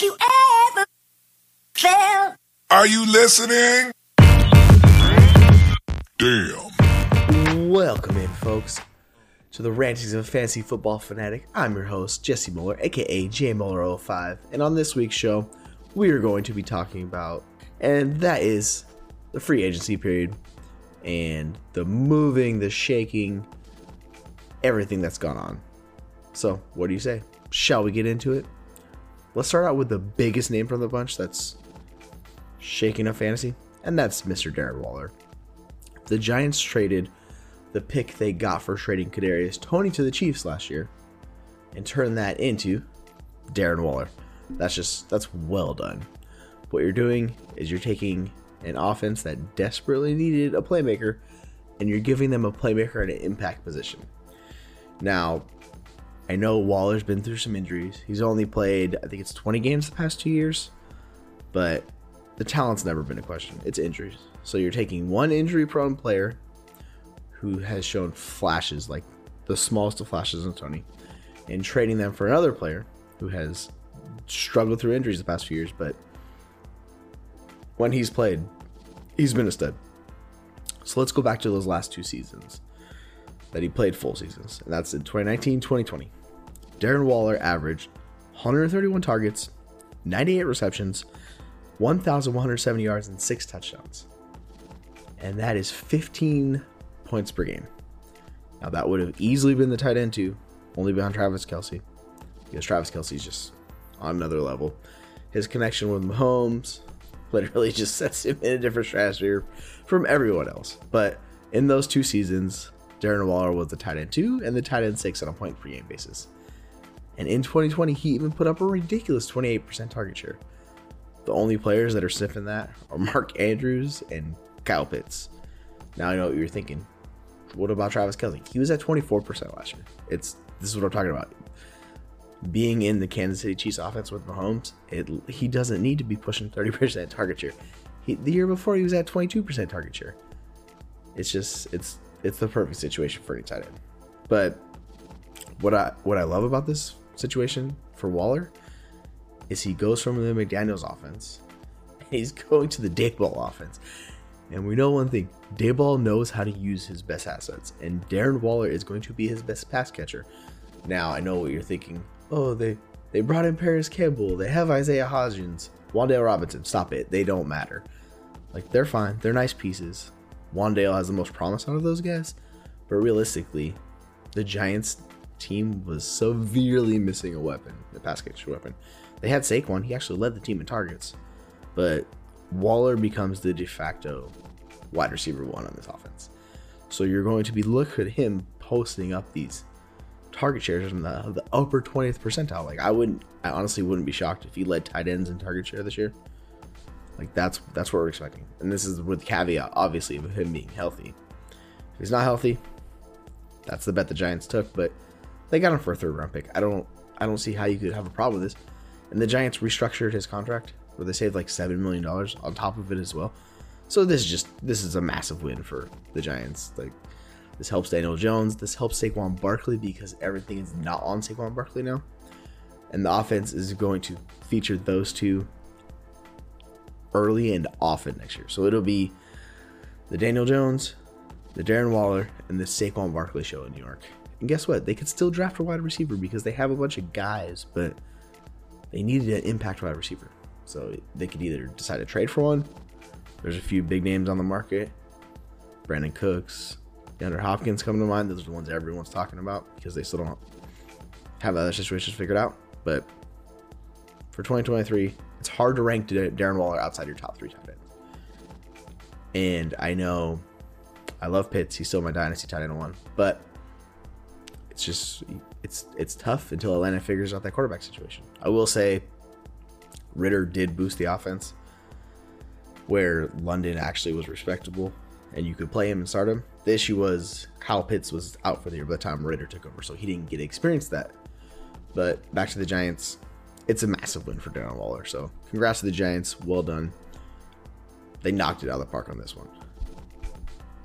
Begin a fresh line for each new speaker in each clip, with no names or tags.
Have you ever felt?
Are you listening? Damn.
Welcome in, folks, to the Rantings of a Fantasy Football Fanatic. I'm your host, Jesse Moeller, aka JMoeller05, and on this week's show, we are going to be talking about, and that is the free agency period and the moving, the shaking, everything that's gone on. So, what do you say? Shall we get into it? Let's start out with the biggest name from the bunch that's shaking up fantasy, and that's Mr. Darren Waller. The Giants traded the pick they got for trading Kadarius Toney to the Chiefs last year and turned that into Darren Waller. That's just that's well done. What you're doing is you're taking an offense that desperately needed a playmaker and you're giving them a playmaker at an impact position. Now, I know Waller's been through some injuries. He's only played, I think it's 20 games the past two years, but the talent's never been a question. It's injuries. So you're taking one injury prone player who has shown flashes, like the smallest of flashes in Toney, and trading them for another player who has struggled through injuries the past few years, but when he's played, he's been a stud. So let's go back to those last two seasons that he played full seasons, and that's in 2019 2020. Darren Waller averaged 131 targets, 98 receptions, 1,170 yards, and six touchdowns. And that is 15 points per game. Now, that would have easily been the tight end, too, only behind Travis Kelce, because Travis Kelce's just on another level. His connection with Mahomes literally just sets him in a different stratosphere from everyone else. But in those two seasons, Darren Waller was the tight end two and the tight end six on a point per game basis. And in 2020, he even put up a ridiculous 28% target share. The only players that are sniffing that are Mark Andrews and Kyle Pitts. Now I know what you're thinking. What about Travis Kelce? He was at 24% last year. It's this is what I'm talking about. Being in the Kansas City Chiefs offense with Mahomes, it, he doesn't need to be pushing 30% target share. He, the year before, he was at 22% target share. It's just it's it's the perfect situation for any tight end. But what I what I love about this situation for Waller is he goes from the McDaniels offense and he's going to the Daboll offense. And we know one thing: Daboll knows how to use his best assets, and Darren Waller is going to be his best pass catcher. Now I know what you're thinking. Oh, they they brought in Parris Campbell. They have Isaiah Hodgins, Wan'Dale Robinson. Stop it. They don't matter. Like they're fine. They're nice pieces. Wan'Dale has the most promise out of those guys, but realistically, the Giants team was severely missing a weapon, a pass catcher weapon. They had Saquon, he actually led the team in targets, but Waller becomes the de facto wide receiver one on this offense. So you're going to be looking at him posting up these target shares in the, the upper 20th percentile. Like I wouldn't, I honestly wouldn't be shocked if he led tight ends in target share this year. Like that's that's what we're expecting, and this is with caveat, obviously, of him being healthy. If he's not healthy, that's the bet the Giants took. But they got him for a third round pick. I don't I don't see how you could have a problem with this. And the Giants restructured his contract where they saved like seven million dollars on top of it as well. So this is just this is a massive win for the Giants. Like this helps Daniel Jones. This helps Saquon Barkley because everything is not on Saquon Barkley now. And the offense is going to feature those two early and often next year. So it'll be the Daniel Jones, the Darren Waller, and the Saquon Barkley show in New York. And guess what? They could still draft a wide receiver because they have a bunch of guys, but they needed an impact wide receiver. So they could either decide to trade for one. There's a few big names on the market. Brandin Cooks, DeAndre Hopkins come to mind. Those are the ones everyone's talking about because they still don't have other situations figured out. But for 2023, it's hard to rank Darren Waller outside your top three tight ends. And I know I love Pitts. He's still my dynasty tight end one, but it's just it's it's tough until Atlanta figures out that quarterback situation. I will say Ridder did boost the offense where London actually was respectable and you could play him and start him. The issue was Kyle Pitts was out for the year by the time Ridder took over, so he didn't get to experience that. But back to the Giants, it's a massive win for Darren Waller. So congrats to the Giants. Well done. They knocked it out of the park on this one.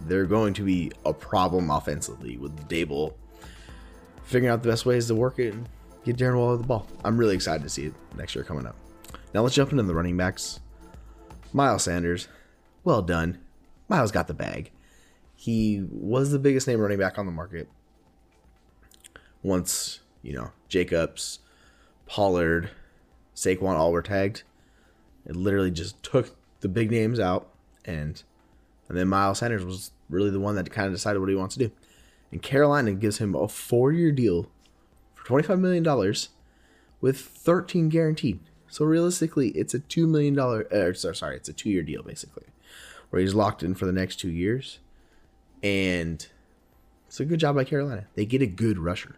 They're going to be a problem offensively with Daboll figuring out the best ways to work it and get Darren Waller the ball. I'm really excited to see it next year coming up. Now let's jump into the running backs. Miles Sanders, well done. Miles got the bag. He was the biggest name running back on the market. Once, you know, Jacobs, Pollard, Saquon all were tagged. It literally just took the big names out and and then Miles Sanders was really the one that kind of decided what he wants to do. And Carolina gives him a four year deal for $25 million with 13 guaranteed. So realistically, it's a $2 million, uh, sorry, it's a two year deal basically, where he's locked in for the next two years. And it's a good job by Carolina. They get a good rusher.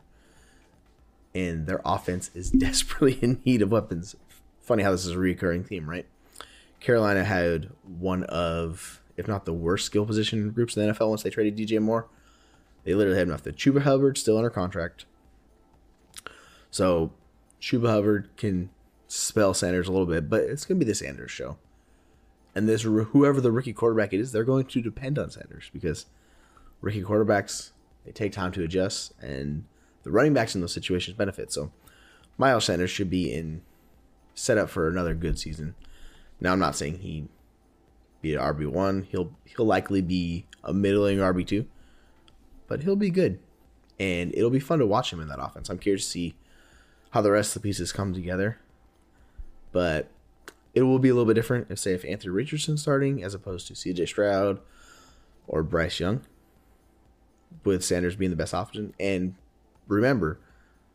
And their offense is desperately in need of weapons. Funny how this is a recurring theme, right? Carolina had one of, if not the worst skill position groups in the NFL once they traded DJ Moore. They literally had enough. The Chuba Hubbard still under contract. So Chuba Hubbard can spell Sanders a little bit, but it's going to be the Sanders show. And this whoever the rookie quarterback is, they're going to depend on Sanders because rookie quarterbacks they take time to adjust, and the running backs in those situations benefit. So Miles Sanders should be in set up for another good season. Now I'm not saying he be an RB one. He'll he'll likely be a middling RB two, but he'll be good, and it'll be fun to watch him in that offense. I'm curious to see how the rest of the pieces come together, but it will be a little bit different if say if Anthony Richardson starting as opposed to C.J. Stroud or Bryce Young, with Sanders being the best option. And remember,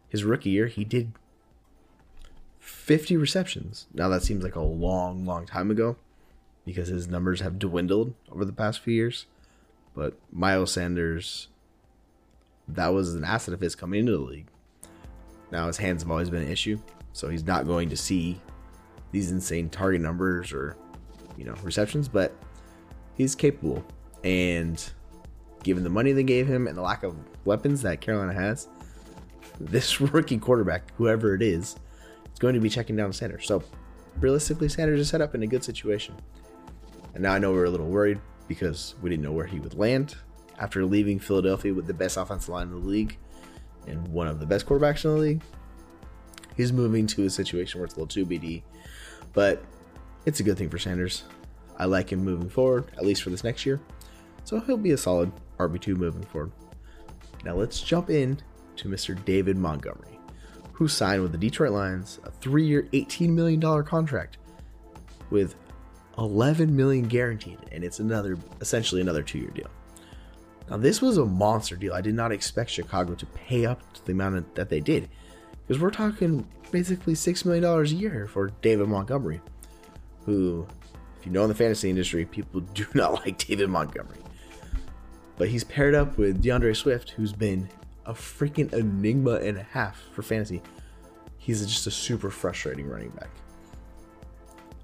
his rookie year he did 50 receptions. Now that seems like a long, long time ago because his numbers have dwindled over the past few years. But Miles Sanders, that was an asset of his coming into the league. Now his hands have always been an issue, so he's not going to see these insane target numbers or you know receptions, but he's capable. And given the money they gave him and the lack of weapons that Carolina has, this rookie quarterback, whoever it is, is going to be checking down Sanders. So realistically, Sanders is set up in a good situation. And now I know we are a little worried because we didn't know where he would land after leaving Philadelphia with the best offensive line in the league and one of the best quarterbacks in the league. He's moving to a situation where it's a little too BD, but it's a good thing for Sanders. I like him moving forward, at least for this next year. So he'll be a solid RB2 moving forward. Now let's jump in to Mr. David Montgomery, who signed with the Detroit Lions a three year, $18 million contract with 11 million guaranteed, and it's another essentially another two year deal. Now, this was a monster deal. I did not expect Chicago to pay up to the amount that they did, because we're talking basically $6 million a year for David Montgomery, who, if you know in the fantasy industry, people do not like David Montgomery. But he's paired up with D'Andre Swift, who's been a freaking enigma and a half for fantasy. He's just a super frustrating running back.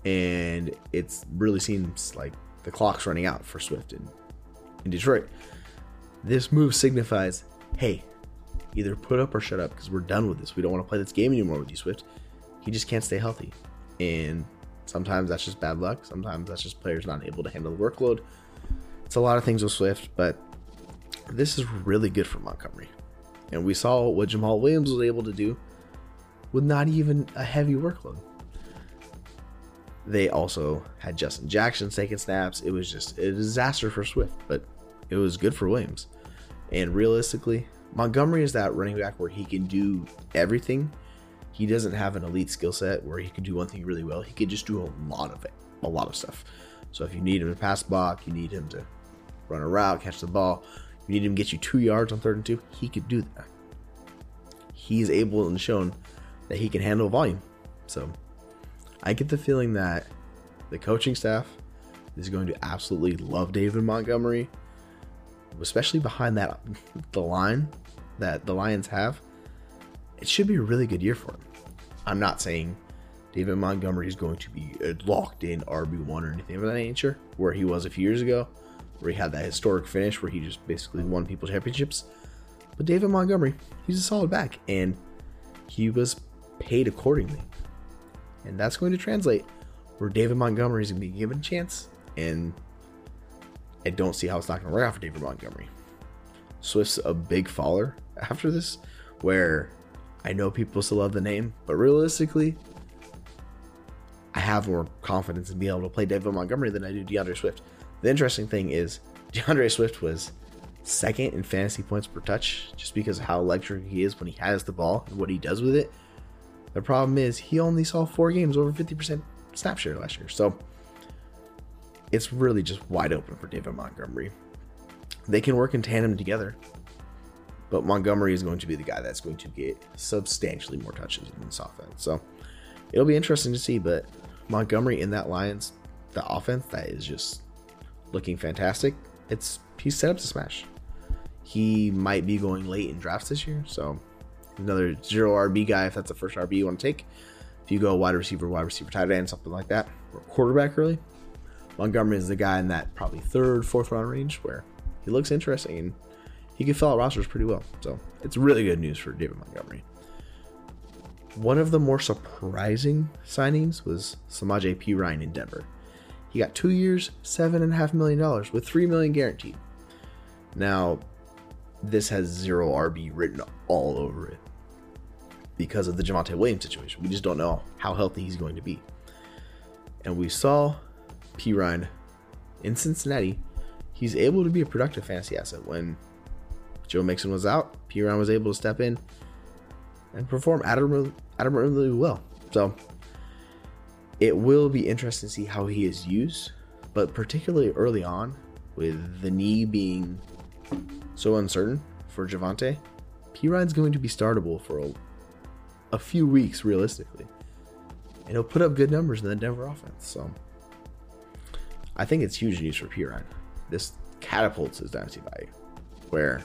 And it really seems like the clock's running out for Swift in, in Detroit. This move signifies hey, either put up or shut up because we're done with this. We don't want to play this game anymore with you, Swift. He just can't stay healthy. And sometimes that's just bad luck. Sometimes that's just players not able to handle the workload. It's a lot of things with Swift, but this is really good for Montgomery. And we saw what Jamaal Williams was able to do with not even a heavy workload. They also had Justin Jackson taking snaps. It was just a disaster for Swift, but it was good for Williams. And realistically, Montgomery is that running back where he can do everything. He doesn't have an elite skill set where he can do one thing really well. He can just do a lot of it, a lot of stuff. So if you need him to pass block, you need him to run a route, catch the ball, you need him to get you two yards on third and two, he could do that. He's able and shown that he can handle volume. So I get the feeling that the coaching staff is going to absolutely love David Montgomery, especially behind that the line that the Lions have. It should be a really good year for him. I'm not saying David Montgomery is going to be locked in RB1 or anything of that nature, where he was a few years ago, where he had that historic finish where he just basically won people championships. But David Montgomery, he's a solid back, and he was paid accordingly. And that's going to translate where David Montgomery is going to be given a chance, and I don't see how it's not going to work out for David Montgomery. Swift's a big faller after this, where I know people still love the name, but realistically, I have more confidence in being able to play David Montgomery than I do D'Andre Swift. The interesting thing is D'Andre Swift was second in fantasy points per touch just because of how electric he is when he has the ball and what he does with it. The problem is he only saw four games over 50% snap share last year. So it's really just wide open for David Montgomery. They can work in tandem together, but Montgomery is going to be the guy that's going to get substantially more touches in this offense. So it'll be interesting to see, but Montgomery in that Lions, the offense that is just looking fantastic. It's he's set up to smash. He might be going late in drafts this year, so another zero RB guy if that's the first RB you want to take. If you go wide receiver, wide receiver, tight end, something like that, or quarterback early, Montgomery is the guy in that probably third, fourth round range where he looks interesting and he can fill out rosters pretty well. So it's really good news for David Montgomery. One of the more surprising signings was Samaje Perine in Denver. He got two years, seven and a half million dollars with three million guaranteed. Now, this has zero RB written all over it because of the Javonte Williams situation. We just don't know how healthy he's going to be. And we saw Perine in Cincinnati. He's able to be a productive fantasy asset when Joe Mixon was out. Perine was able to step in and perform admirably, admirably well. So it will be interesting to see how he is used, but particularly early on, with the knee being so uncertain for Javonte, Perine's going to be startable for a, a few weeks realistically. And he'll put up good numbers in the Denver offense. So I think it's huge news for Perine. This catapults his dynasty value. Where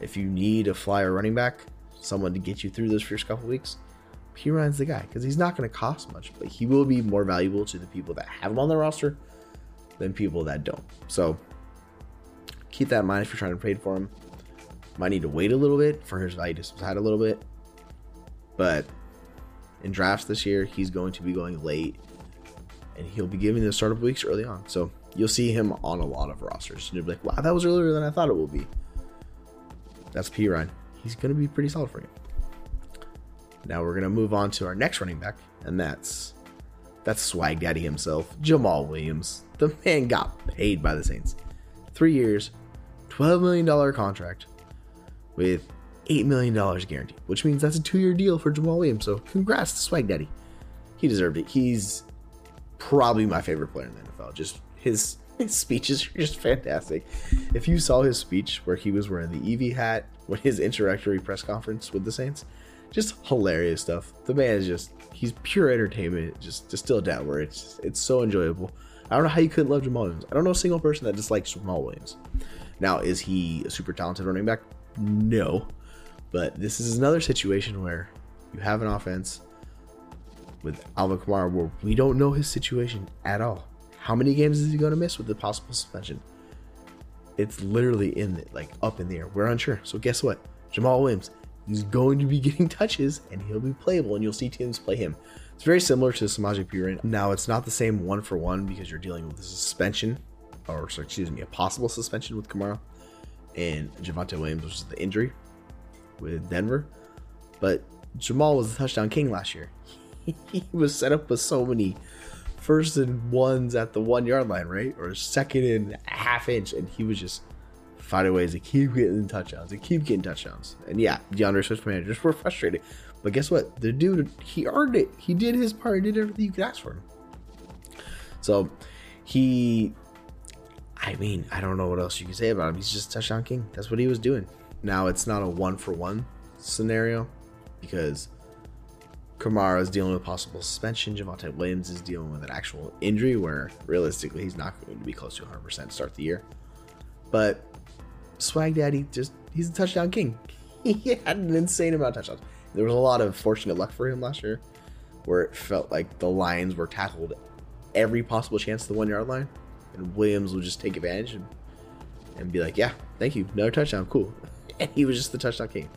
if you need a flyer running back, someone to get you through those first couple weeks, Perine's the guy because he's not going to cost much, but he will be more valuable to the people that have him on their roster than people that don't. So keep that in mind if you're trying to trade for him. Might need to wait a little bit for his value to subside a little bit, but in drafts this year, he's going to be going late, and he'll be giving the startup weeks early on. So you'll see him on a lot of rosters, and you'll be like, "Wow, that was earlier than I thought it will be." That's Perine. He's going to be pretty solid for you. Now we're gonna move on to our next running back, and that's that's Swag Daddy himself, Jamaal Williams. The man got paid by the Saints. Three years, $12 million contract with $8 million guaranteed, which means that's a two year deal for Jamaal Williams. So congrats to Swag Daddy. He deserved it. He's probably my favorite player in the NFL. Just his, his speeches are just fantastic. If you saw his speech where he was wearing the EV hat when his introductory press conference with the Saints, just hilarious stuff. The man is just he's pure entertainment, just distilled down where it's just, it's so enjoyable. I don't know how you couldn't love Jamaal Williams. I don't know a single person that dislikes Jamaal Williams. Now, is he a super talented running back? No. But this is another situation where you have an offense with Alvin Kamara where we don't know his situation at all. How many games is he going to miss with the possible suspension? It's literally in the, like up in the air. We're unsure. So guess what? Jamaal Williams is going to be getting touches and he'll be playable and you'll see teams play him. It's very similar to Samaje Perine. Now it's not the same one for one because you're dealing with a suspension, or excuse me, a possible suspension with Kamara and Javonte Williams, which is the injury with Denver. But Jamaal was the touchdown king last year. He was set up with so many first and ones at the one yard line, right? Or second and a half inch, and he was just finding ways to keep getting touchdowns and keep getting touchdowns. And yeah, D'Andre Swift managers were frustrated. But guess what? The dude, he earned it. He did his part. He did everything you could ask for him. So he, I mean, I don't know what else you can say about him. He's just touchdown king. That's what he was doing. Now it's not a one for one scenario because Kamara is dealing with possible suspension. Javonte Williams is dealing with an actual injury where realistically he's not going to be close to 100% to start the year. But Swag Daddy just he's a touchdown king. he had an insane amount of touchdowns. There was a lot of fortunate luck for him last year, where it felt like the Lions were tackled every possible chance to the one yard line, and Williams would just take advantage and and be like, "Yeah, thank you, another touchdown, cool." And he was just the touchdown king.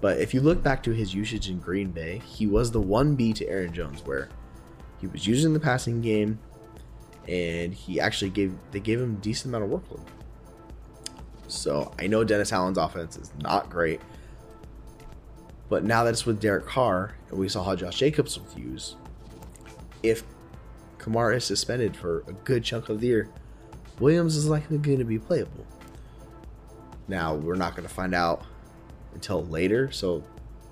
But if you look back to his usage in Green Bay, he was the one B to Aaron Jones, where he was using the passing game, and he actually gave they gave him a decent amount of workload. So I know Dennis Allen's offense is not great. But now that it's with Derek Carr, and we saw how Josh Jacobs was used, if Kamara is suspended for a good chunk of the year, Williams is likely going to be playable. Now, we're not going to find out until later, so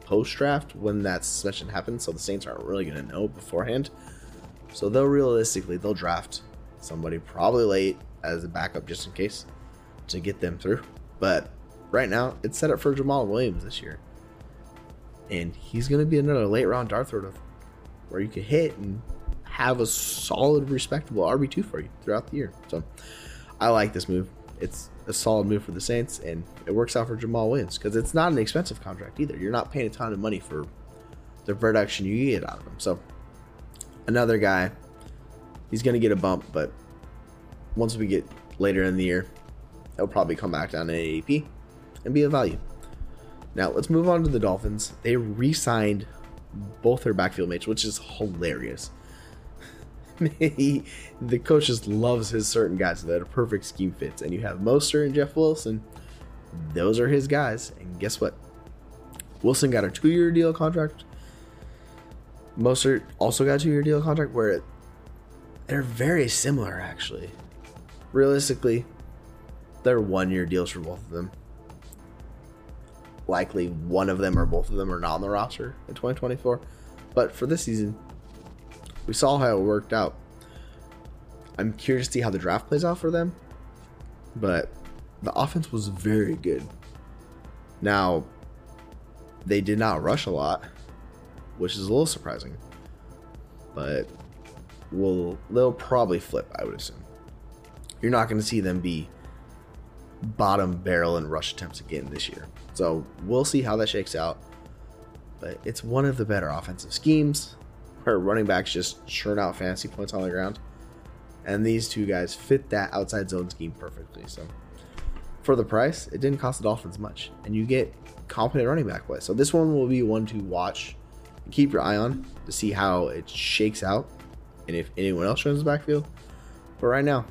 post draft when that suspension happens, so the Saints aren't really going to know beforehand. So they'll realistically they'll draft somebody probably late as a backup just in case to get them through. But right now, it's set up for Jamaal Williams this year. And he's going to be another late round dart throw where you can hit and have a solid, respectable RB2 for you throughout the year. So I like this move. It's a solid move for the Saints, and it works out for Jamaal Williams because it's not an expensive contract either. You're not paying a ton of money for the production you get out of him. So another guy, he's going to get a bump, but once we get later in the year, he'll probably come back down to ADP and be a value. Now let's move on to the Dolphins. They re-signed both their backfield mates, which is hilarious. he, the coach just loves his certain guys that are perfect scheme fits, and you have Mostert and Jeff Wilson. Those are his guys, and guess what? Wilson got a two-year deal contract. Mostert also got a two-year deal contract where they're very similar, actually. Realistically, they're one-year deals for both of them likely one of them or both of them are not on the roster in 2024. But for this season, we saw how it worked out. I'm curious to see how the draft plays out for them. But the offense was very good. Now, they did not rush a lot, which is a little surprising. But will they'll probably flip, I would assume. You're not going to see them be bottom barrel in rush attempts again this year. So we'll see how that shakes out. But it's one of the better offensive schemes where running backs just churn out fantasy points on the ground. And these two guys fit that outside zone scheme perfectly. So for the price, it didn't cost the Dolphins much. And you get competent running back play. So this one will be one to watch and keep your eye on to see how it shakes out and if anyone else runs the backfield. But right now,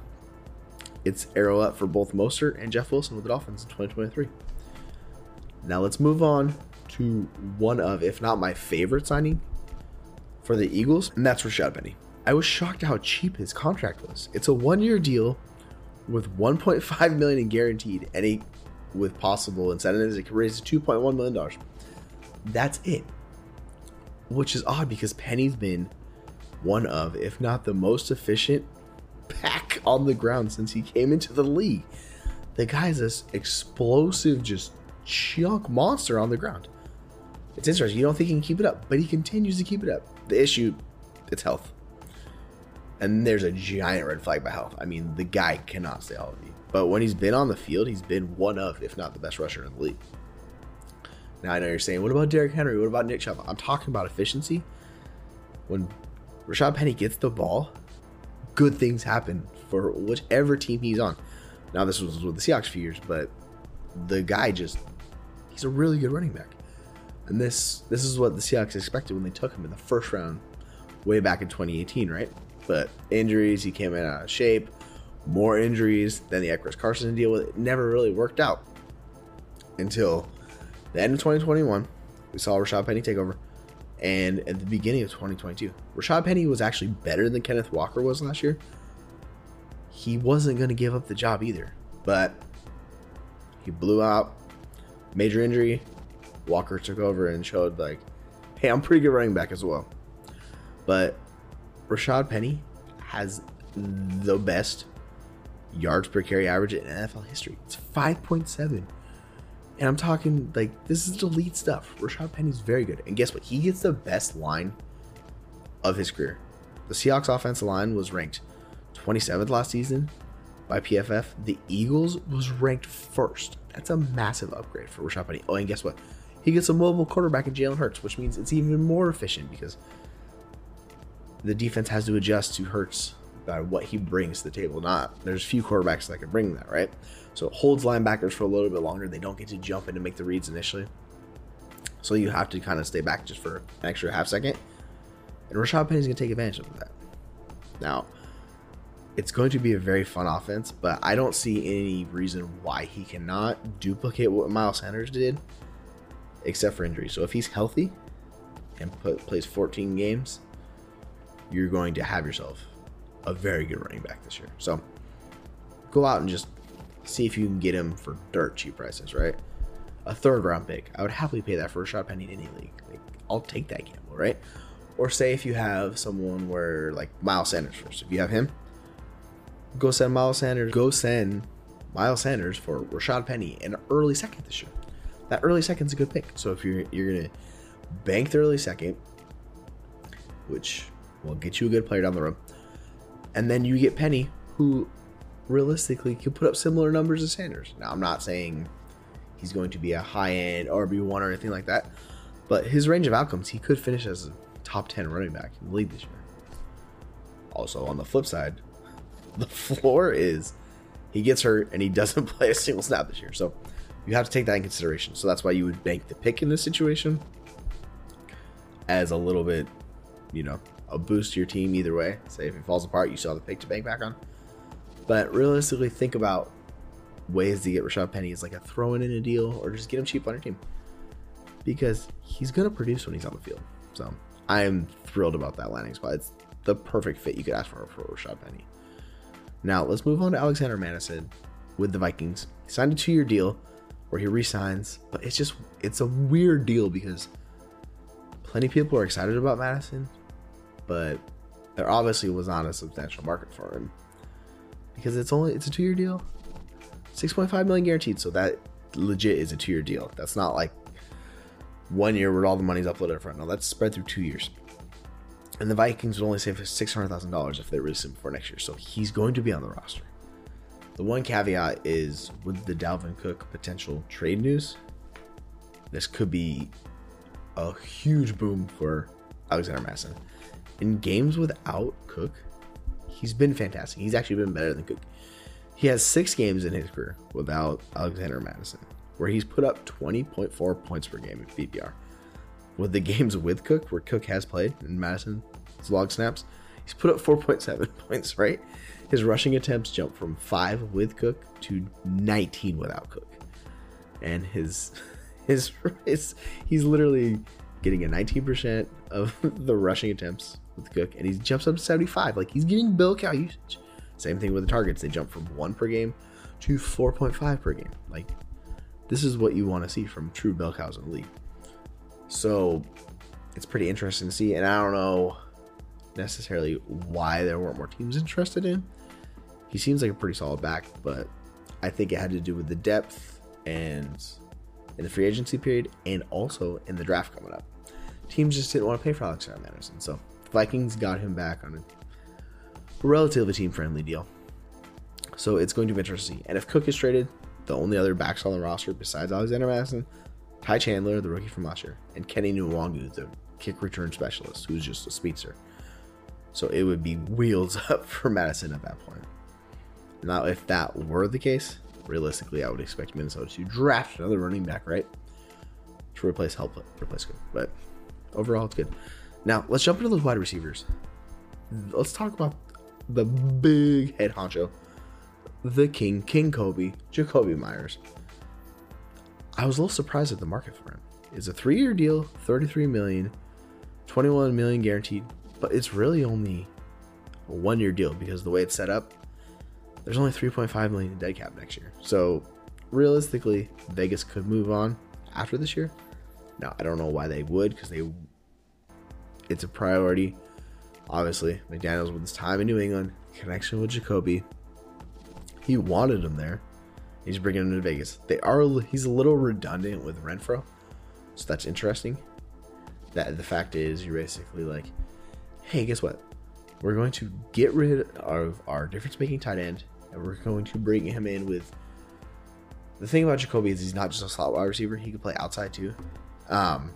it's arrow up for both Mostert and Jeff Wilson with the Dolphins in 2023. Now let's move on to one of, if not my favorite signing for the Eagles, and that's Rashad Penny. I was shocked how cheap his contract was. It's a one-year deal with 1.5 million in guaranteed, and he, with possible incentives, it could raise to 2.1 million dollars. That's it. Which is odd because Penny's been one of, if not the most efficient back on the ground since he came into the league. The guy's this explosive, just chunk monster on the ground. It's interesting. You don't think he can keep it up, but he continues to keep it up. The issue, it's health. And there's a giant red flag by health. I mean, the guy cannot stay healthy. But when he's been on the field, he's been one of, if not the best rusher in the league. Now I know you're saying, what about Derrick Henry? What about Nick Chubb? I'm talking about efficiency. When Rashad Penny gets the ball, good things happen for whichever team he's on. Now this was with the Seahawks few years, but the guy just he's a really good running back. And this this is what the Seahawks expected when they took him in the first round way back in 2018, right? But injuries, he came in out of shape, more injuries, then the Chris Carson deal with it never really worked out until the end of 2021. We saw Rashad Penny take over and at the beginning of 2022. Rashad Penny was actually better than Kenneth Walker was last year. He wasn't going to give up the job either, but he blew out, major injury. Walker took over and showed like, hey, I'm pretty good running back as well. But Rashad Penny has the best yards per carry average in NFL history. It's 5.7. And I'm talking like this is elite stuff. Rashad Penny's very good. And guess what? He gets the best line of his career. The Seahawks offensive line was ranked 27th last season by PFF. The Eagles was ranked first. That's a massive upgrade for Rashad Penny. Oh, and guess what? He gets a mobile quarterback in Jalen Hurts, which means it's even more efficient because the defense has to adjust to Hurts by what he brings to the table. Not there's few quarterbacks that can bring that, right? So it holds linebackers for a little bit longer. They don't get to jump in and make the reads initially. So you have to kind of stay back just for an extra half second. And Rashad Penny's going to take advantage of that. Now, it's going to be a very fun offense, but I don't see any reason why he cannot duplicate what Miles Sanders did, except for injury. So if he's healthy and put, plays 14 games, you're going to have yourself a very good running back this year. So go out and just see if you can get him for dirt cheap prices, right? A third round pick. I would happily pay that for Rashad Penny in any league. Like, I'll take that gamble, right? Or say if you have someone where like Miles Sanders first. If you have him, go send Miles Sanders. Go send Miles Sanders for Rashad Penny in early second this year. That early second's a good pick. So if you're you're gonna bank the early second, which will get you a good player down the road, and then you get Penny, who realistically can put up similar numbers as Sanders. Now I'm not saying he's going to be a high end RB one or anything like that, but his range of outcomes, he could finish as a top ten running back in the league this year. Also, on the flip side, the floor is he gets hurt and he doesn't play a single snap this year. So you have to take that in consideration. So that's why you would bank the pick in this situation as a little bit, you know, a boost to your team either way. Say if it falls apart, you still have the pick to bank back on. But realistically, think about ways to get Rashad Penny is like a throwing in a deal or just get him cheap on your team because he's gonna produce when he's on the field. So I am thrilled about that landing spot. It's the perfect fit you could ask for for Rashad Penny. Now let's move on to Alexander Mattison with the Vikings. He signed a two-year deal where he resigns, but it's just it's a weird deal because plenty of people are excited about Mattison, but there obviously was not a substantial market for him because it's only it's a two-year deal, six point five million guaranteed. So that legit is a two-year deal. That's not like one year where all the money's uploaded front. No, that's spread through two years. And the Vikings would only save six hundred thousand dollars if they release him before next year. So he's going to be on the roster. The one caveat is with the Dalvin Cook potential trade news, this could be a huge boom for Alexander Mattison. In games without Cook, he's been fantastic. He's actually been better than Cook. He has six games in his career without Alexander Mattison, where he's put up 20.4 points per game in PPR. With the games with Cook, where Cook has played in Mattison's log snaps, he's put up 4.7 points, right? His rushing attempts jumped from 5 with Cook to 19 without Cook. And his his, his he's literally getting a 19% of the rushing attempts with Cook and he jumps up to 75. Like he's getting bell cow usage. Same thing with the targets. They jump from 1 per game to 4.5 per game. Like this is what you want to see from true bell cows in the league. So it's pretty interesting to see and I don't know necessarily why there weren't more teams interested in. He seems like a pretty solid back, but I think it had to do with the depth and in the free agency period and also in the draft coming up. Teams just didn't want to pay for Alexander Mattison, so the Vikings got him back on a relatively team friendly deal. So it's going to be interesting. And if Cook is traded, the only other backs on the roster besides Alexander Mattison, Ty Chandler, the rookie from last year, and Kene Nwangwu, the kick return specialist, who's just a speedster. So it would be wheels up for Mattison at that point. Now, if that were the case, realistically, I would expect Minnesota to draft another running back, right? To replace help replace good. But overall, it's good. Now, let's jump into those wide receivers. Let's talk about the big head honcho, the king, King Kobe, Jakobi Meyers. I was a little surprised at the market for him. It's a three-year deal, 33 million, 21 million guaranteed, but it's really only a one-year deal because the way it's set up, there's only 3.5 million in dead cap next year. So realistically, Vegas could move on after this year. Now I don't know why they would because they it's a priority. Obviously, McDaniels with his time in New England, connection with Jakobi, he wanted him there. He's bringing him to Vegas. They are he's a little redundant with Renfrow, so that's interesting. That the fact is, you're basically like, hey, guess what? We're going to get rid of our difference making tight end, and we're going to bring him in with. The thing about Jakobi is he's not just a slot wide receiver; he can play outside too. Um,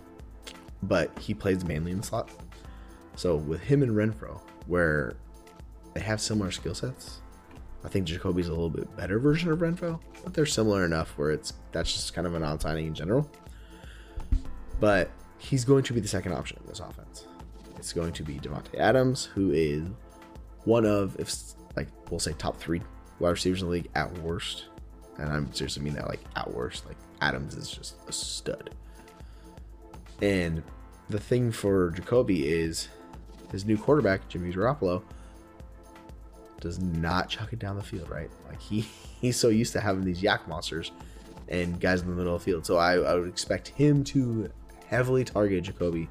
but he plays mainly in the slot. So with him and Renfrow, where they have similar skill sets, I think Jakobi's a little bit better version of Renfrow, but they're similar enough where it's that's just kind of an on signing in general. But he's going to be the second option in this offense. It's going to be Davante Adams, who is one of, if like we'll say, top three wide receivers in the league at worst. And I'm seriously mean that like at worst. Like Adams is just a stud. And the thing for Jakobi is his new quarterback, Jimmy Garoppolo, does not chuck it down the field, right? Like he he's so used to having these YAC monsters and guys in the middle of the field. So I, I would expect him to heavily target Jacoby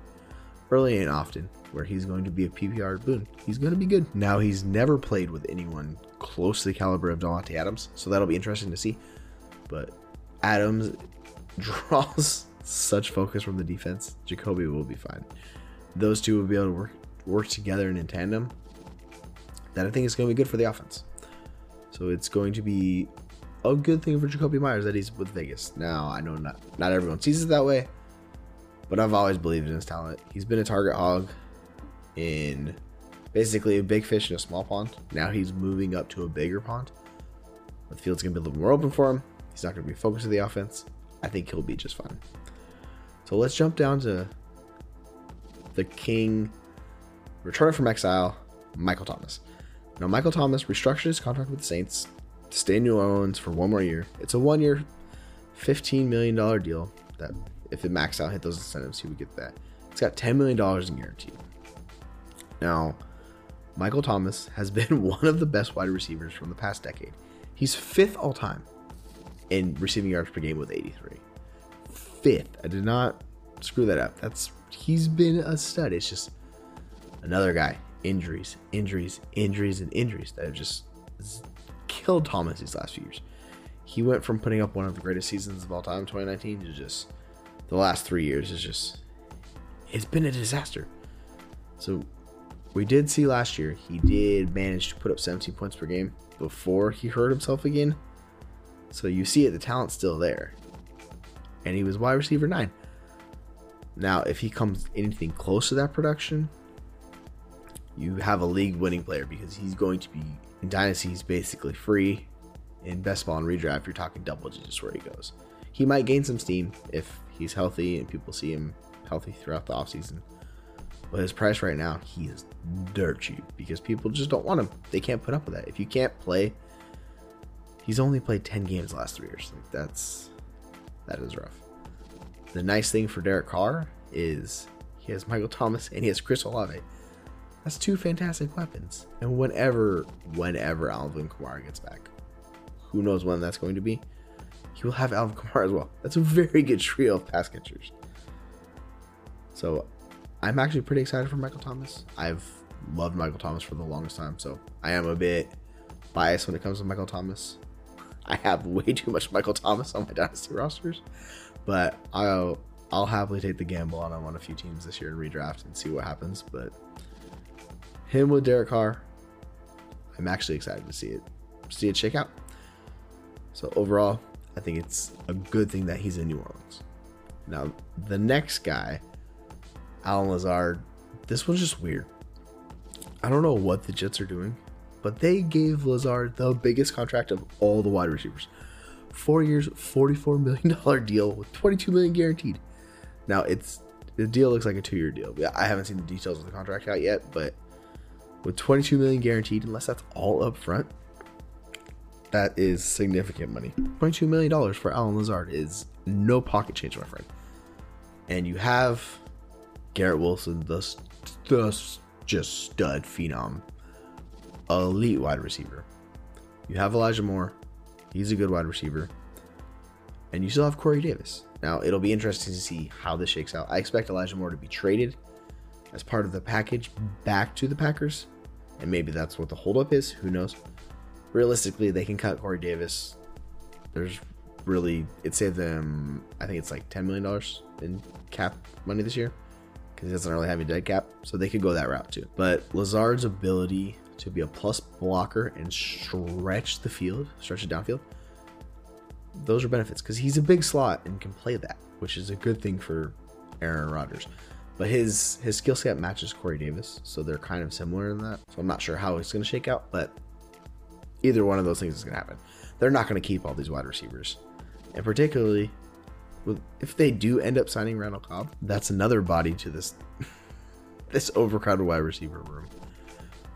early and often, where he's going to be a PPR boon. He's going to be good. Now he's never played with anyone close to the caliber of Davante Adams, so that'll be interesting to see. But Adams draws such focus from the defense. Jakobi will be fine. Those two will be able to work work together and in tandem. That I think is going to be good for the offense. So it's going to be a good thing for Jakobi Meyers that he's with Vegas. Now I know not not everyone sees it that way, but I've always believed in his talent. He's been a target hog in basically a big fish in a small pond. Now he's moving up to a bigger pond. The field's gonna be a little more open for him. He's not gonna be focused of the offense. I think he'll be just fine. So let's jump down to the king returning from exile, Michael Thomas. Now, Michael Thomas restructured his contract with the Saints to stay in New Orleans for one more year. It's a one year, $15 million deal that if it maxed out, hit those incentives, he would get that. It's got $10 million in guarantee. Now, Michael Thomas has been one of the best wide receivers from the past decade. He's fifth all time in receiving yards per game with 83. Fifth. I did not screw that up. That's he's been a stud. It's just another guy. Injuries, injuries, injuries, and injuries that have just killed Thomas these last few years. He went from putting up one of the greatest seasons of all time, 2019, to just the last three years is just it's been a disaster. So we did see last year he did manage to put up 17 points per game before he hurt himself again. So you see it, the talent's still there. And he was wide receiver nine. Now, if he comes anything close to that production, you have a league winning player because he's going to be in Dynasty, he's basically free. In best ball and redraft, you're talking double digits where he goes. He might gain some steam if he's healthy and people see him healthy throughout the offseason. But his price right now, he is dirt cheap because people just don't want him. They can't put up with that. If you can't play, he's only played 10 games last three years. Like that's that is rough. The nice thing for Derek Carr is he has Michael Thomas and he has Chris Olave. That's two fantastic weapons. And whenever, whenever Alvin Kamara gets back, who knows when that's going to be, he will have Alvin Kamara as well. That's a very good trio of pass catchers. So I'm actually pretty excited for Michael Thomas. I've loved Michael Thomas for the longest time, so I am a bit biased when it comes to Michael Thomas. I have way too much Michael Thomas on my dynasty rosters, but I'll I'll happily take the gamble on him on a few teams this year and redraft and see what happens. But him with Derek Carr, I'm actually excited to see it see it shake out. So overall, I think it's a good thing that he's in New Orleans. Now the next guy Allen Lazard, this was just weird. I don't know what the Jets are doing, but they gave Lazard the biggest contract of all the wide receivers. Four years, $44 million deal with 22 million guaranteed. Now, it's the deal looks like a two year deal. I haven't seen the details of the contract out yet, but with 22 million guaranteed, unless that's all up front, that is significant money. $22 million for Allen Lazard is no pocket change, my friend. And you have Garrett Wilson, the, the just stud phenom, elite wide receiver. You have Elijah Moore, he's a good wide receiver, and you still have Corey Davis. Now it'll be interesting to see how this shakes out. I expect Elijah Moore to be traded as part of the package back to the Packers, and maybe that's what the holdup is. Who knows? Realistically, they can cut Corey Davis. There's really it saved them. I think it's like ten million dollars in cap money this year because he doesn't really have a dead cap, so they could go that route too. But Lazard's ability to be a plus blocker and stretch the field, stretch it downfield, those are benefits because he's a big slot and can play that, which is a good thing for Aaron Rodgers. But his his skill set matches Corey Davis, so they're kind of similar in that. So I'm not sure how it's going to shake out, but either one of those things is going to happen. They're not going to keep all these wide receivers, and particularly with, if they do end up signing Randall Cobb, that's another body to this this overcrowded wide receiver room,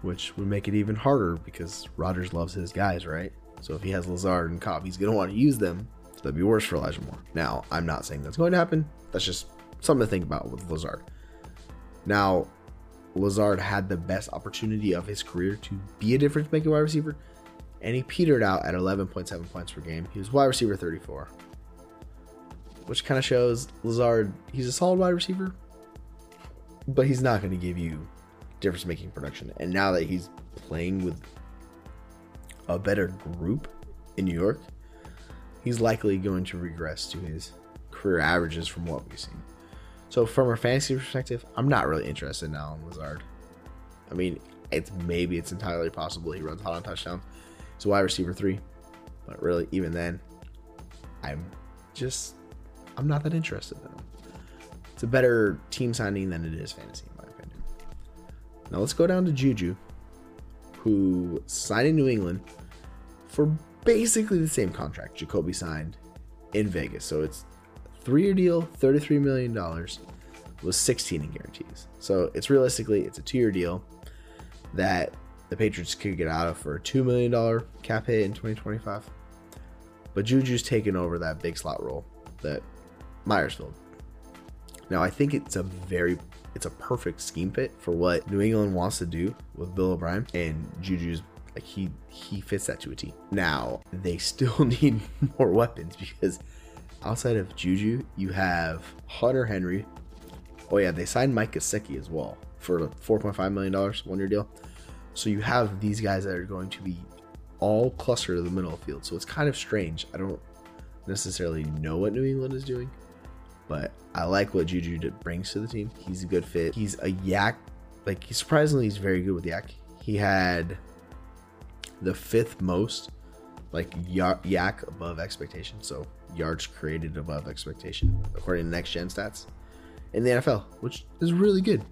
which would make it even harder because Rodgers loves his guys, right? So if he has Lazard and Cobb, he's going to want to use them. So that'd be worse for Elijah Moore. Now, I'm not saying that's going to happen. That's just something to think about with Lazard. Now, Lazard had the best opportunity of his career to be a difference making wide receiver, and he petered out at 11.7 points per game. He was wide receiver 34, which kind of shows Lazard, he's a solid wide receiver, but he's not going to give you difference making production. And now that he's playing with a better group in New York, he's likely going to regress to his career averages from what we've seen. So from a fantasy perspective, I'm not really interested now in Lazard. I mean, it's maybe it's entirely possible he runs hot on touchdowns. He's a wide receiver three, but really, even then, I'm just I'm not that interested in him. It's a better team signing than it is fantasy, in my opinion. Now let's go down to Juju, who signed in New England for basically the same contract Jakobi signed in Vegas. So it's three-year deal, $33 million, was 16 in guarantees. So it's realistically, it's a two-year deal that the Patriots could get out of for a $2 million cap hit in 2025. But Juju's taken over that big slot role that Meyers filled. Now I think it's a very it's a perfect scheme fit for what New England wants to do with Bill O'Brien and Juju's like he he fits that to a T. Now they still need more weapons because outside of Juju, you have Hunter Henry. Oh yeah, they signed Mike Gesicki as well for four point five million dollars one year deal. So you have these guys that are going to be all clustered in the middle of the field. So it's kind of strange. I don't necessarily know what New England is doing, but I like what Juju brings to the team. He's a good fit. He's a YAC. Like surprisingly, he's very good with YAC. He had the fifth most like YAC above expectation. So yards created above expectation according to next gen stats in the NFL, which is really good.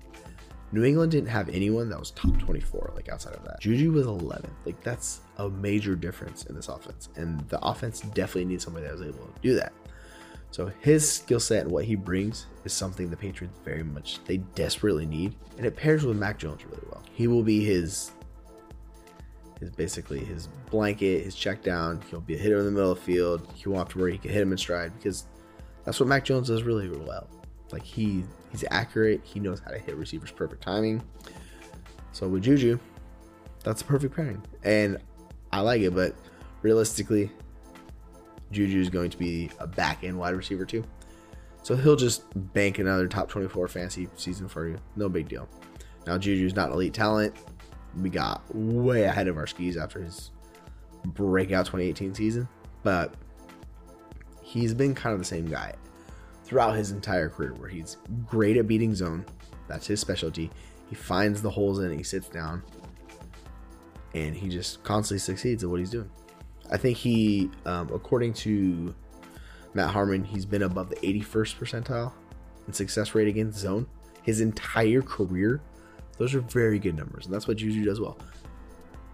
New England didn't have anyone that was top 24, like outside of that. Juju was 11th. Like that's a major difference in this offense. And the offense definitely needs somebody that was able to do that. So his skill set and what he brings is something the Patriots very much they desperately need, and it pairs with Mac Jones really well. He will be his his basically his blanket, his check down. He'll be a hitter in the middle of the field. He won't have to worry. He can hit him in stride because that's what Mac Jones does really, well. Like he he's accurate. He knows how to hit receivers perfect timing. So with Juju, that's a perfect pairing, and I like it. But realistically, Juju is going to be a back end wide receiver too. So he'll just bank another top 24 fantasy season for you. No big deal. Now Juju's not elite talent. We got way ahead of our skis after his breakout 2018 season, but he's been kind of the same guy throughout his entire career where he's great at beating zone. That's his specialty. He finds the holes in it, he sits down, and he just constantly succeeds at what he's doing. I think he, um, according to Matt Harmon, he's been above the 81st percentile in success rate against zone his entire career. Those are very good numbers, and that's what Juju does well.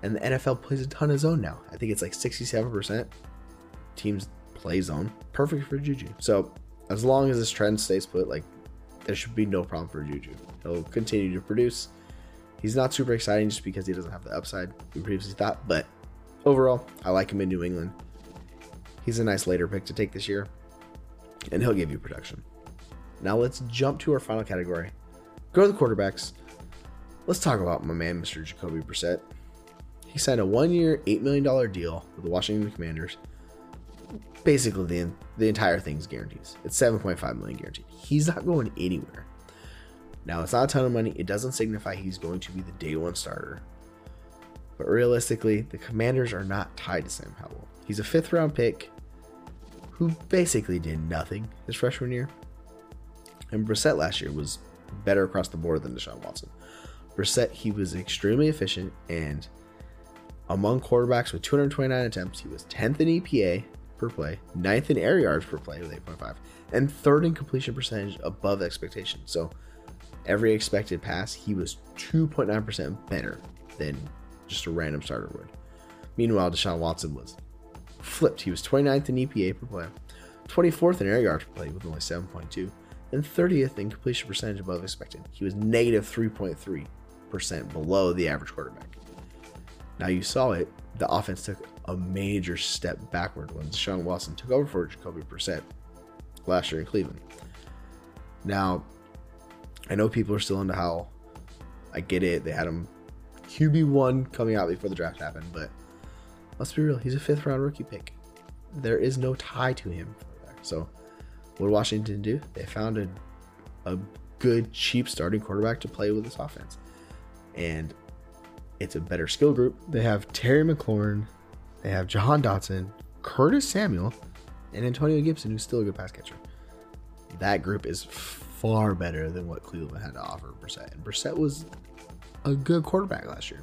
And the NFL plays a ton of zone now. I think it's like 67% teams play zone. Perfect for Juju. So as long as this trend stays put, like there should be no problem for Juju. He'll continue to produce. He's not super exciting just because he doesn't have the upside we previously thought, but overall, I like him in New England. He's a nice later pick to take this year, and he'll give you production. Now let's jump to our final category. Go to the quarterbacks. Let's talk about my man, Mr. Jacoby Brissett. He signed a one-year, eight million dollar deal with the Washington Commanders. Basically, the the entire thing's guarantees. It's 7.5 million guaranteed. He's not going anywhere. Now, it's not a ton of money. It doesn't signify he's going to be the day one starter. But realistically, the Commanders are not tied to Sam Howell. He's a fifth round pick who basically did nothing his freshman year. And Brissett last year was better across the board than Deshaun Watson. Brissett, he was extremely efficient and among quarterbacks with 229 attempts, he was 10th in EPA per play, 9th in air yards per play with 8.5, and third in completion percentage above expectation. So every expected pass, he was 2.9% better than just a random starter would. Meanwhile, Deshaun Watson was flipped. He was 29th in EPA per play, 24th in air yards per play with only 7.2, and 30th in completion percentage above expected. He was negative 3.3% below the average quarterback. Now you saw it. The offense took a major step backward when Deshaun Watson took over for Jacoby Brissett last year in Cleveland. Now, I know people are still into Howell. I get it. They had him QB one coming out before the draft happened, but let's be real. He's a fifth round rookie pick. There is no tie to him. So, what did Washington do? They found a, a good, cheap starting quarterback to play with this offense. And it's a better skill group. They have Terry McLaurin, they have Jahan Dotson, Curtis Samuel, and Antonio Gibson, who's still a good pass catcher. That group is far better than what Cleveland had to offer Brissett. And Brissett was a good quarterback last year.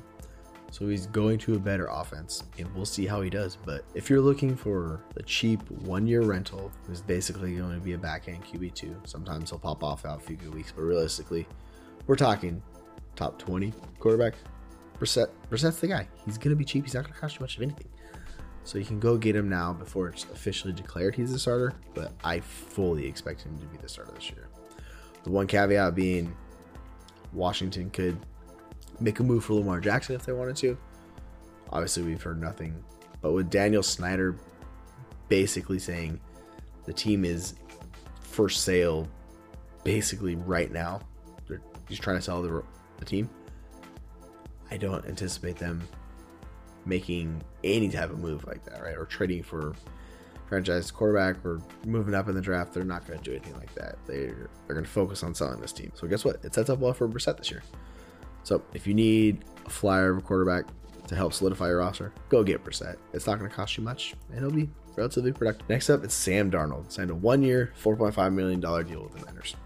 So he's going to a better offense, and we'll see how he does. But if you're looking for the cheap one year rental, who's basically going to be a backhand QB2, sometimes he'll pop off out a few good weeks, but realistically, we're talking top 20 quarterback. Brissett, Brissett's the guy. He's going to be cheap. He's not going to cost you much of anything. So you can go get him now before it's officially declared he's the starter, but I fully expect him to be the starter this year. The one caveat being Washington could make a move for Lamar Jackson if they wanted to. Obviously, we've heard nothing. But with Daniel Snyder basically saying the team is for sale basically right now, he's trying to sell the, the team. I don't anticipate them making any type of move like that, right? Or trading for franchise quarterback or moving up in the draft. They're not going to do anything like that. They're they're going to focus on selling this team. So guess what? It sets up well for Brissett this year. So if you need a flyer of a quarterback to help solidify your roster, go get Brissett. It's not going to cost you much, and it'll be relatively productive. Next up, it's Sam Darnold. Signed a one-year, $4.5 million deal with the Niners.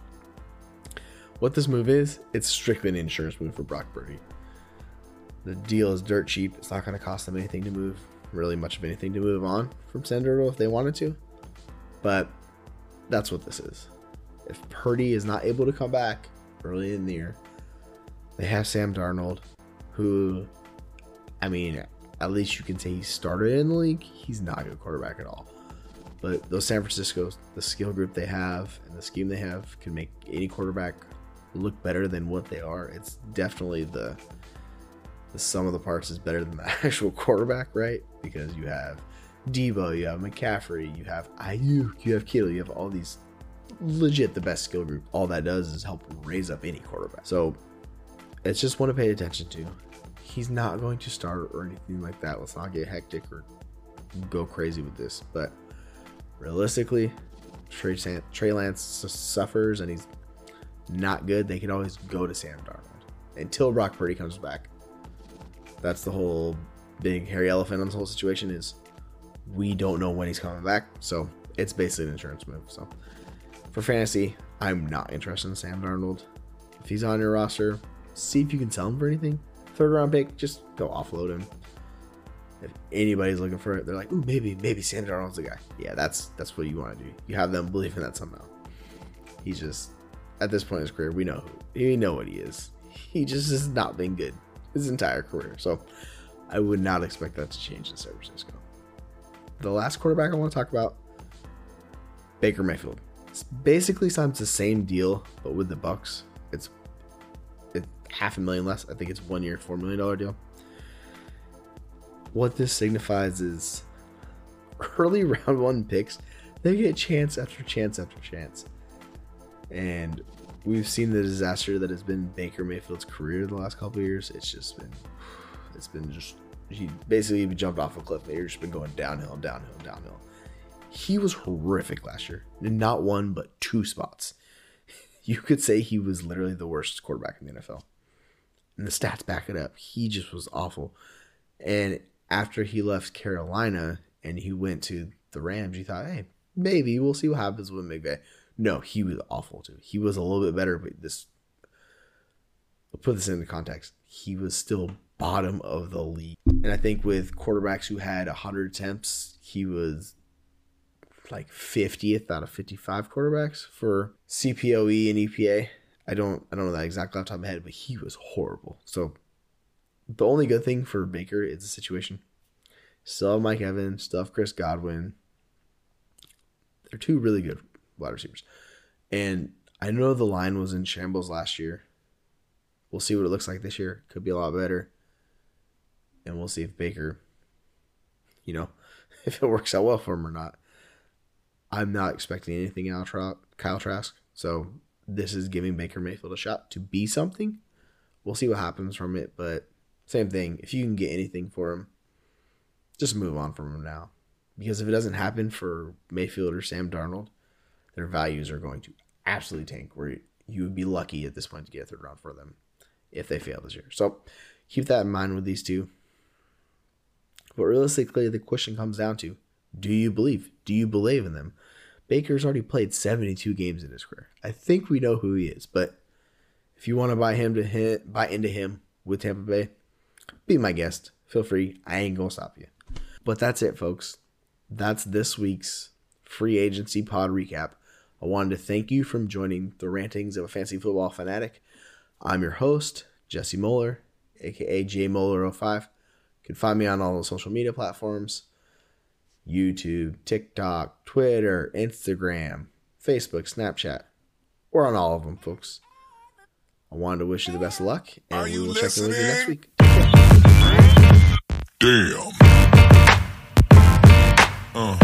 What this move is, it's strictly an insurance move for Brock Purdy. The deal is dirt cheap. It's not going to cost them anything to move, really much of anything to move on from Sam Darnold if they wanted to. But that's what this is. If Purdy is not able to come back early in the year, they have Sam Darnold, who, I mean, at least you can say he started in the league. He's not a good quarterback at all. But those San Francisco, the skill group they have and the scheme they have can make any quarterback look better than what they are. It's definitely the the sum of the parts is better than the actual quarterback, right? Because you have Deebo, you have McCaffrey, you have Aiyuk, you have Kittle, you have all these legit the best skill group. All that does is help raise up any quarterback. So it's just one to pay attention to. He's not going to start or anything like that. Let's not get hectic or go crazy with this. But realistically, Trey, Trey Lance suffers and he's not good. They can always go to Sam Darnold until Brock Purdy comes back. That's the whole big hairy elephant on this whole situation is we don't know when he's coming back. So it's basically an insurance move. So for fantasy, I'm not interested in Sam Darnold. If he's on your roster, see if you can sell him for anything. Third round pick, just go offload him. If anybody's looking for it, they're like, "Ooh, maybe, maybe Sam Darnold's the guy." Yeah, that's that's what you want to do. You have them believe in that somehow. He's just at this point in his career, we know who we know what he is. He just has not been good his entire career. So I would not expect that to change in San Francisco. The last quarterback I want to talk about, Baker Mayfield. It's basically signs the same deal, but with the Bucs. It's half a million less. I think it's one year, four million dollar deal. What this signifies is early round one picks, they get chance after chance after chance. And we've seen the disaster that has been Baker Mayfield's career the last couple years. It's just been it's been just he basically jumped off a cliff. They've just been going downhill, downhill, downhill. He was horrific last year. Not one, but two spots. You could say he was literally the worst quarterback in the NFL and the stats back it up. He just was awful. And after he left Carolina and he went to the Rams, you thought, hey, maybe we'll see what happens with McVay. No, he was awful too. He was a little bit better, but this. I'll put this into context. He was still bottom of the league, and I think with quarterbacks who had 100 attempts, he was like 50th out of 55 quarterbacks for CPOE and EPA. I don't I don't know that exactly off the top of my head, but he was horrible. So the only good thing for Baker is the situation. Still have Mike Evans, have Chris Godwin. They're two really good wide receivers. And I know the line was in shambles last year. We'll see what it looks like this year. Could be a lot better. And we'll see if Baker, you know, if it works out well for him or not. I'm not expecting anything out of Kyle Trask. So this is giving Baker Mayfield a shot to be something. we'll see what happens from it. But same thing. If you can get anything for him, just move on from him now. Because if it doesn't happen for Mayfield or Sam Darnold, their values are going to absolutely tank. Where you would be lucky at this point to get a third round for them if they fail this year. So keep that in mind with these two. But realistically, the question comes down to do you believe? Do you believe in them? Baker's already played 72 games in his career. I think we know who he is, but if you want to buy him to hit, buy into him with Tampa Bay, be my guest. Feel free. I ain't gonna stop you. But that's it, folks. That's this week's free agency pod recap. I wanted to thank you from joining the rantings of a fancy football fanatic. I'm your host, Jesse Moeller, aka J JMoeller05. You can find me on all the social media platforms YouTube, TikTok, Twitter, Instagram, Facebook, Snapchat. We're on all of them, folks. I wanted to wish you the best of luck, and we will listening? check in with you next week. Damn. Uh.